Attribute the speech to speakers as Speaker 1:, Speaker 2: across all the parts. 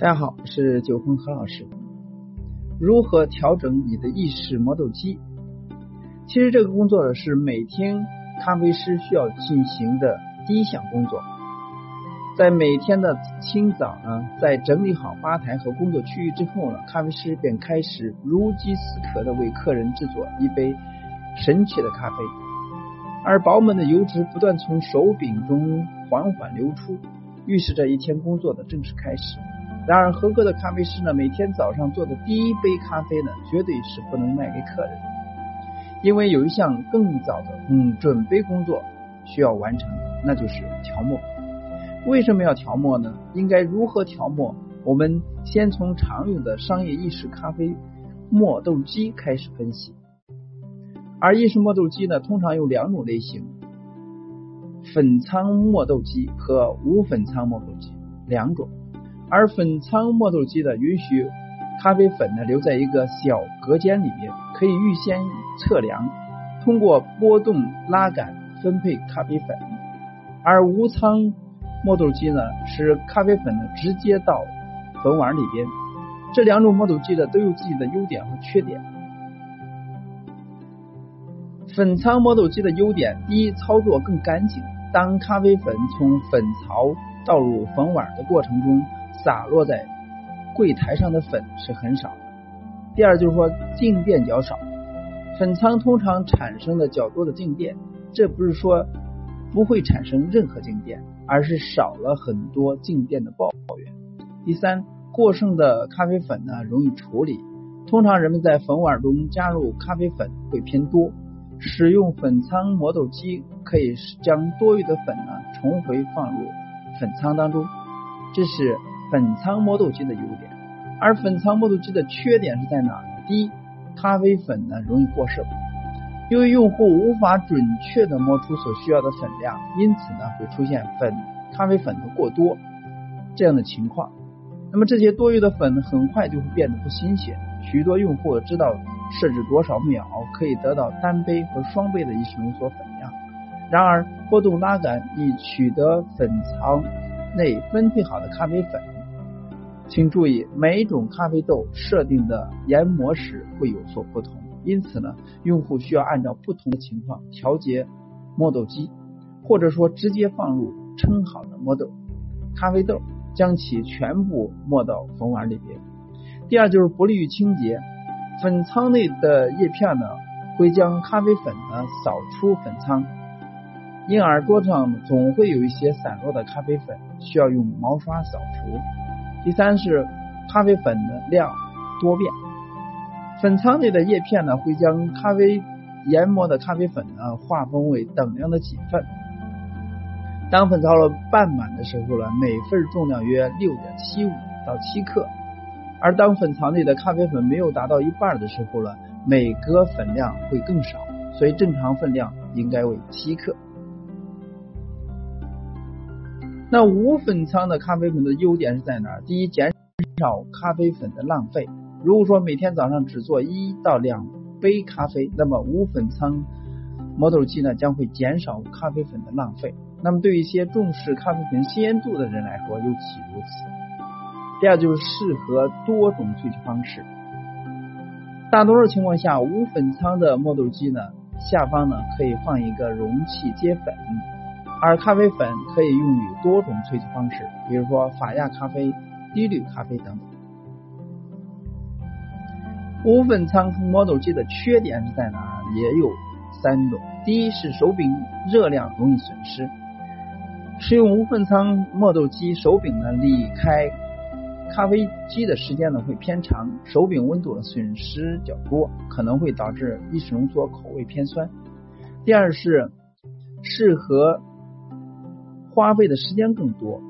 Speaker 1: 大家好，我是九峰何老师。如何调整你的意识磨豆机？其实这个工作是每天咖啡师需要进行的第一项工作。在每天的清早呢，在整理好吧台和工作区域之后呢，咖啡师便开始如饥似渴的为客人制作一杯神奇的咖啡，而饱满的油脂不断从手柄中缓缓流出，预示着一天工作的正式开始。然而，合格的咖啡师呢，每天早上做的第一杯咖啡呢，绝对是不能卖给客人，因为有一项更早的嗯准备工作需要完成，那就是调磨。为什么要调磨呢？应该如何调磨？我们先从常用的商业意式咖啡磨豆机开始分析。而意式磨豆机呢，通常有两种类型：粉仓磨豆机和无粉仓磨豆机两种。而粉仓磨豆机的允许咖啡粉呢留在一个小隔间里边，可以预先测量，通过波动拉杆分配咖啡粉。而无仓磨豆机呢，使咖啡粉呢直接到粉碗里边。这两种磨豆机呢都有自己的优点和缺点。粉仓磨豆机的优点，一，操作更干净。当咖啡粉从粉槽倒入粉碗的过程中，洒落在柜台上的粉是很少。第二就是说静电较少，粉仓通常产生的较多的静电，这不是说不会产生任何静电，而是少了很多静电的抱怨。第三，过剩的咖啡粉呢容易处理，通常人们在粉碗中加入咖啡粉会偏多，使用粉仓磨豆机可以将多余的粉呢重回放入粉仓当中，这是。粉仓磨豆机的优点，而粉仓磨豆机的缺点是在哪呢？第一，咖啡粉呢容易过剩，由于用户无法准确的磨出所需要的粉量，因此呢会出现粉咖啡粉的过多这样的情况。那么这些多余的粉很快就会变得不新鲜。许多用户知道设置多少秒可以得到单杯和双杯的意式浓缩粉量，然而波动拉杆以取得粉仓内分配好的咖啡粉。请注意，每一种咖啡豆设定的研磨时会有所不同，因此呢，用户需要按照不同的情况调节磨豆机，或者说直接放入称好的磨豆咖啡豆，将其全部磨到粉碗里边。第二就是不利于清洁，粉仓内的叶片呢会将咖啡粉呢扫出粉仓，因而桌上总会有一些散落的咖啡粉，需要用毛刷扫除。第三是咖啡粉的量多变，粉仓内的叶片呢会将咖啡研磨的咖啡粉呢划分为等量的几份。当粉槽了半满的时候呢，每份重量约六点七五到七克；而当粉槽内的咖啡粉没有达到一半的时候呢，每格粉量会更少，所以正常分量应该为七克。那无粉仓的咖啡粉的优点是在哪？第一，减少咖啡粉的浪费。如果说每天早上只做一到两杯咖啡，那么无粉仓磨豆机呢将会减少咖啡粉的浪费。那么对于一些重视咖啡粉鲜度的人来说，尤其如此。第二，就是适合多种萃取方式。大多数情况下，无粉仓的磨豆机呢下方呢可以放一个容器接粉。而咖啡粉可以用于多种萃取方式，比如说法亚咖啡、低滤咖啡等等。无粉仓磨豆机的缺点是在哪？也有三种。第一是手柄热量容易损失，使用无粉仓磨豆机，手柄呢离开咖啡机的时间呢会偏长，手柄温度的损失较多，可能会导致意式浓缩口味偏酸。第二是适合。花费的时间更多。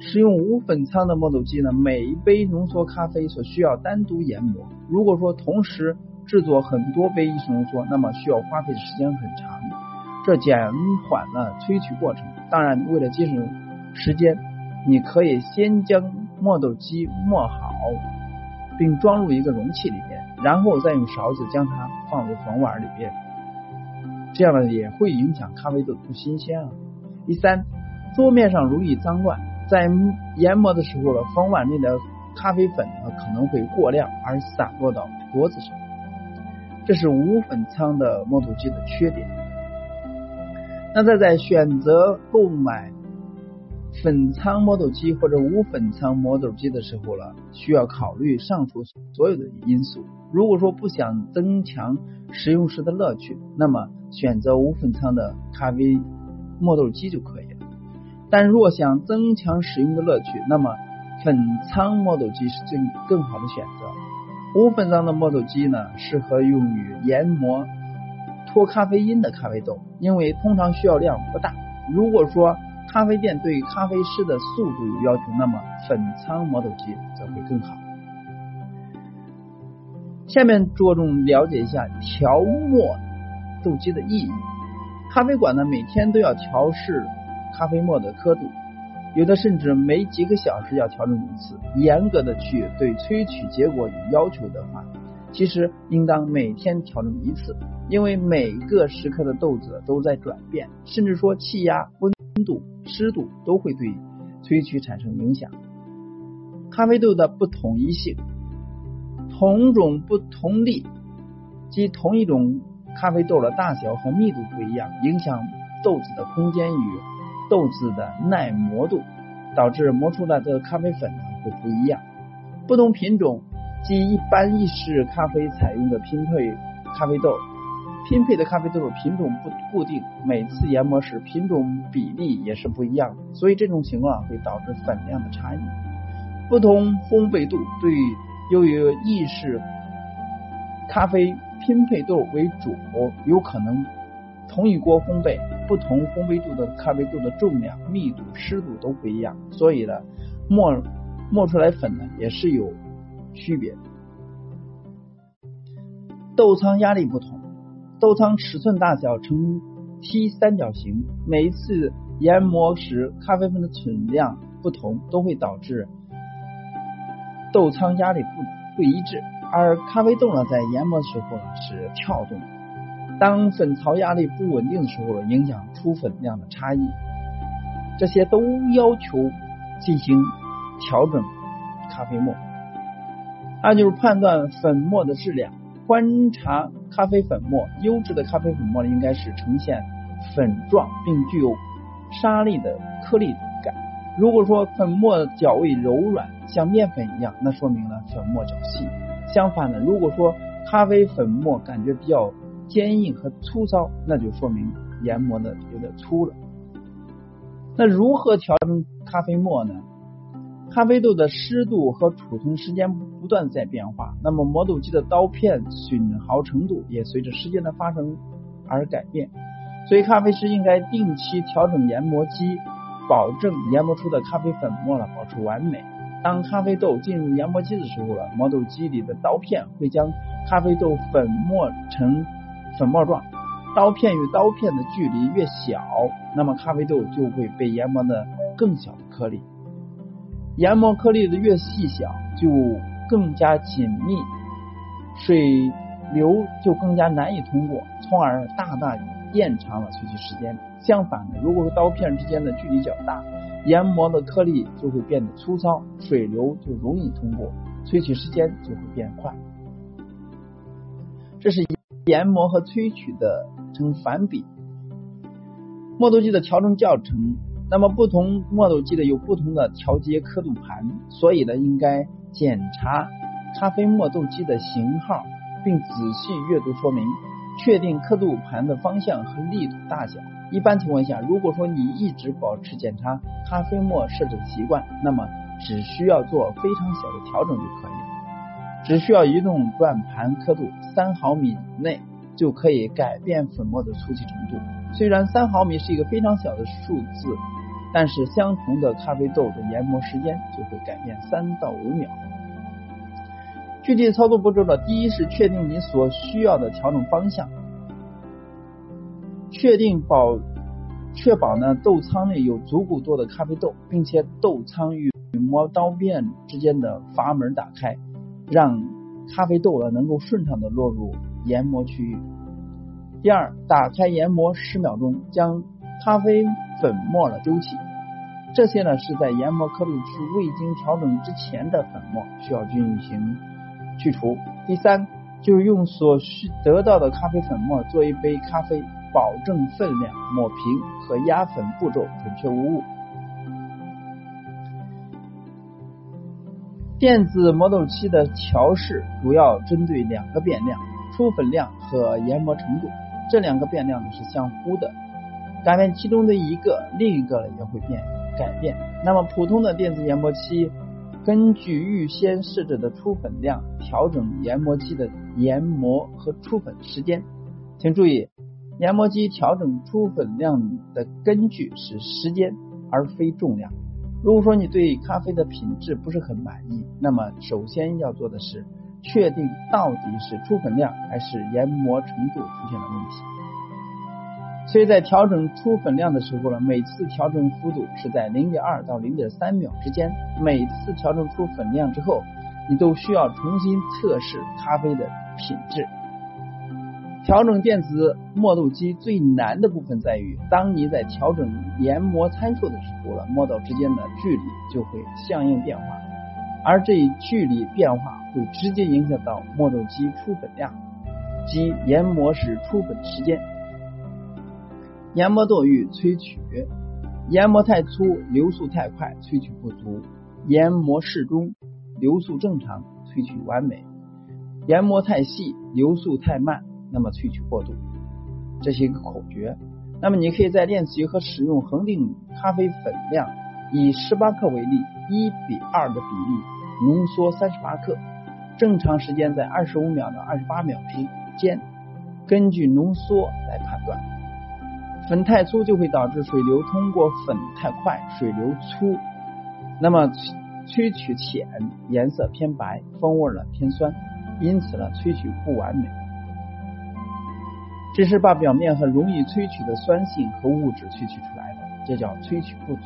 Speaker 1: 使用无粉仓的磨豆机呢，每一杯浓缩咖啡所需要单独研磨。如果说同时制作很多杯意式浓缩，那么需要花费的时间很长，这减缓了萃取过程。当然，为了节省时间，你可以先将磨豆机磨好，并装入一个容器里面，然后再用勺子将它放入粉碗里边。这样呢，也会影响咖啡豆不新鲜啊。第三。桌面上容易脏乱，在研磨的时候呢，方碗内的咖啡粉呢可能会过量而洒落到桌子上，这是无粉仓的磨豆机的缺点。那在在选择购买粉仓磨豆机或者无粉仓磨豆机的时候了，需要考虑上述所有的因素。如果说不想增强使用时的乐趣，那么选择无粉仓的咖啡磨豆机就可以。但若想增强使用的乐趣，那么粉仓磨豆机是最更好的选择。无粉仓的磨豆机呢，适合用于研磨脱咖啡因的咖啡豆，因为通常需要量不大。如果说咖啡店对咖啡师的速度有要求，那么粉仓磨豆机则会更好。下面着重了解一下调磨豆机的意义。咖啡馆呢，每天都要调试咖啡沫的刻度，有的甚至每几个小时要调整一次。严格的去对萃取结果有要求的话，其实应当每天调整一次，因为每个时刻的豆子都在转变，甚至说气压、温度、湿度都会对萃取产生影响。咖啡豆的不统一性。同种不同粒，即同一种咖啡豆的大小和密度不一样，影响豆子的空间与豆子的耐磨度，导致磨出来的咖啡粉呢会不一样。不同品种即一般意式咖啡采用的拼配咖啡豆，拼配的咖啡豆品种不固定，每次研磨时品种比例也是不一样的，所以这种情况会导致粉量的差异。不同烘焙度对。由于意式咖啡拼配豆为主，有可能同一锅烘焙，不同烘焙度的咖啡豆的重量、密度、湿度都不一样，所以呢，磨磨出来粉呢也是有区别。豆仓压力不同，豆仓尺寸大小呈梯三角形，每一次研磨时咖啡粉的存量不同，都会导致。豆仓压力不不一致，而咖啡豆呢，在研磨的时候呢是跳动。当粉槽压力不稳定的时候，影响出粉量的差异。这些都要求进行调整咖啡沫。二就是判断粉末的质量，观察咖啡粉末，优质的咖啡粉末应该是呈现粉状，并具有沙粒的颗粒感。如果说粉末较为柔软。像面粉一样，那说明了粉末较细。相反的，如果说咖啡粉末感觉比较坚硬和粗糙，那就说明研磨的有点粗了。那如何调整咖啡沫呢？咖啡豆的湿度和储存时间不断在变化，那么磨豆机的刀片损耗程度也随着时间的发生而改变。所以，咖啡师应该定期调整研磨机，保证研磨出的咖啡粉末呢保持完美。当咖啡豆进入研磨机的时候了，磨豆机里的刀片会将咖啡豆粉末成粉末状。刀片与刀片的距离越小，那么咖啡豆就会被研磨的更小的颗粒。研磨颗粒的越细小，就更加紧密，水流就更加难以通过，从而大大延长了萃取时间。相反的，如果说刀片之间的距离较大，研磨的颗粒就会变得粗糙，水流就容易通过，萃取时间就会变快。这是一研磨和萃取的成反比。磨豆机的调整教程，那么不同磨豆机的有不同的调节刻度盘，所以呢，应该检查咖啡磨豆机的型号，并仔细阅读说明，确定刻度盘的方向和力度大小。一般情况下，如果说你一直保持检查咖啡磨设置的习惯，那么只需要做非常小的调整就可以，只需要移动转盘刻度三毫米内就可以改变粉末的粗细程度。虽然三毫米是一个非常小的数字，但是相同的咖啡豆的研磨时间就会改变三到五秒。具体操作步骤呢，第一是确定你所需要的调整方向。确定保确保呢豆仓内有足够多的咖啡豆，并且豆仓与磨刀片之间的阀门打开，让咖啡豆呢能够顺畅的落入研磨区域。第二，打开研磨十秒钟，将咖啡粉末了丢弃。这些呢是在研磨刻度是未经调整之前的粉末，需要进行去除。第三，就是用所需得到的咖啡粉末做一杯咖啡，保证分量、抹平和压粉步骤准确无误。电子磨豆机的调试主要针对两个变量：出粉量和研磨程度。这两个变量呢是相互的，改变其中的一个，另一个也会变改变。那么普通的电子研磨器根据预先设置的出粉量调整研磨机的研磨和出粉时间。请注意，研磨机调整出粉量的根据是时间，而非重量。如果说你对咖啡的品质不是很满意，那么首先要做的是确定到底是出粉量还是研磨程度出现了问题。所以在调整出粉量的时候呢，每次调整幅度是在零点二到零点三秒之间。每次调整出粉量之后，你都需要重新测试咖啡的品质。调整电子磨豆机最难的部分在于，当你在调整研磨参数的时候了，磨豆之间的距离就会相应变化，而这一距离变化会直接影响到磨豆机出粉量及研磨时出粉时间。研磨豆与萃取，研磨太粗，流速太快，萃取不足；研磨适中，流速正常，萃取完美；研磨太细，流速太慢。那么萃取过度，这是一个口诀。那么你可以在练习和使用恒定咖啡粉量，以十八克为例，一比二的比例浓缩三十八克，正常时间在二十五秒到二十八秒之间，根据浓缩来判断。粉太粗就会导致水流通过粉太快，水流粗，那么萃取浅，颜色偏白，风味呢偏酸，因此呢萃取不完美。只是把表面很容易萃取的酸性和物质萃取出来的，这叫萃取不足。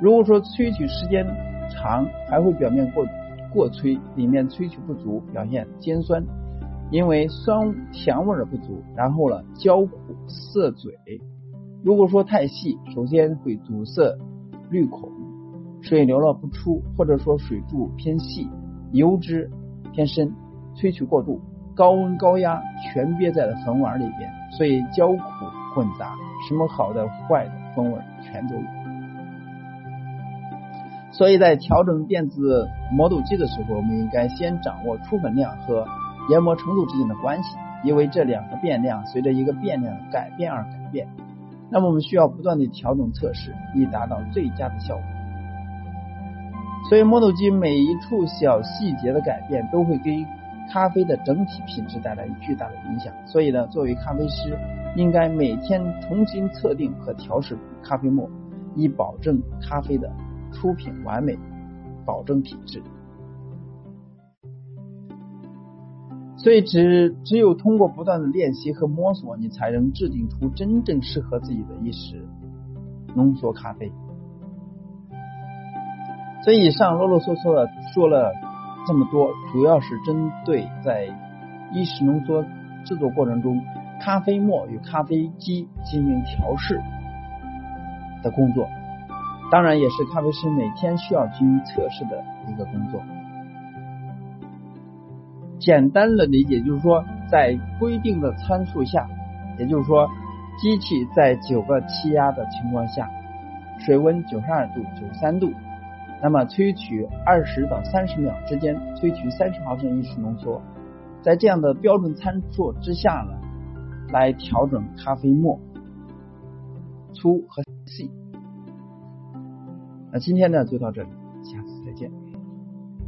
Speaker 1: 如果说萃取时间长，还会表面过过萃，里面萃取不足，表现尖酸，因为酸甜味的不足。然后呢，焦苦涩嘴。如果说太细，首先会阻塞滤孔，水流了不出，或者说水柱偏细，油脂偏深，萃取过度。高温高压全憋在了粉碗里边，所以焦苦混杂，什么好的坏的风味全都有。所以在调整电子磨豆机的时候，我们应该先掌握出粉量和研磨程度之间的关系，因为这两个变量随着一个变量的改变而改变。那么我们需要不断的调整测试，以达到最佳的效果。所以磨豆机每一处小细节的改变都会给。咖啡的整体品质带来巨大的影响，所以呢，作为咖啡师，应该每天重新测定和调试咖啡沫，以保证咖啡的出品完美，保证品质。所以，只只有通过不断的练习和摸索，你才能制定出真正适合自己的意式浓缩咖啡。所以，以上啰啰嗦嗦的说了。这么多，主要是针对在意式浓缩制作过程中，咖啡沫与咖啡机进行调试的工作，当然也是咖啡师每天需要进行测试的一个工作。简单的理解就是说，在规定的参数下，也就是说，机器在九个气压的情况下，水温九十二度、九十三度。那么萃取二十到三十秒之间，萃取三十毫升意式浓缩，在这样的标准参数之下呢，来调整咖啡沫粗和细。那今天呢就到这里，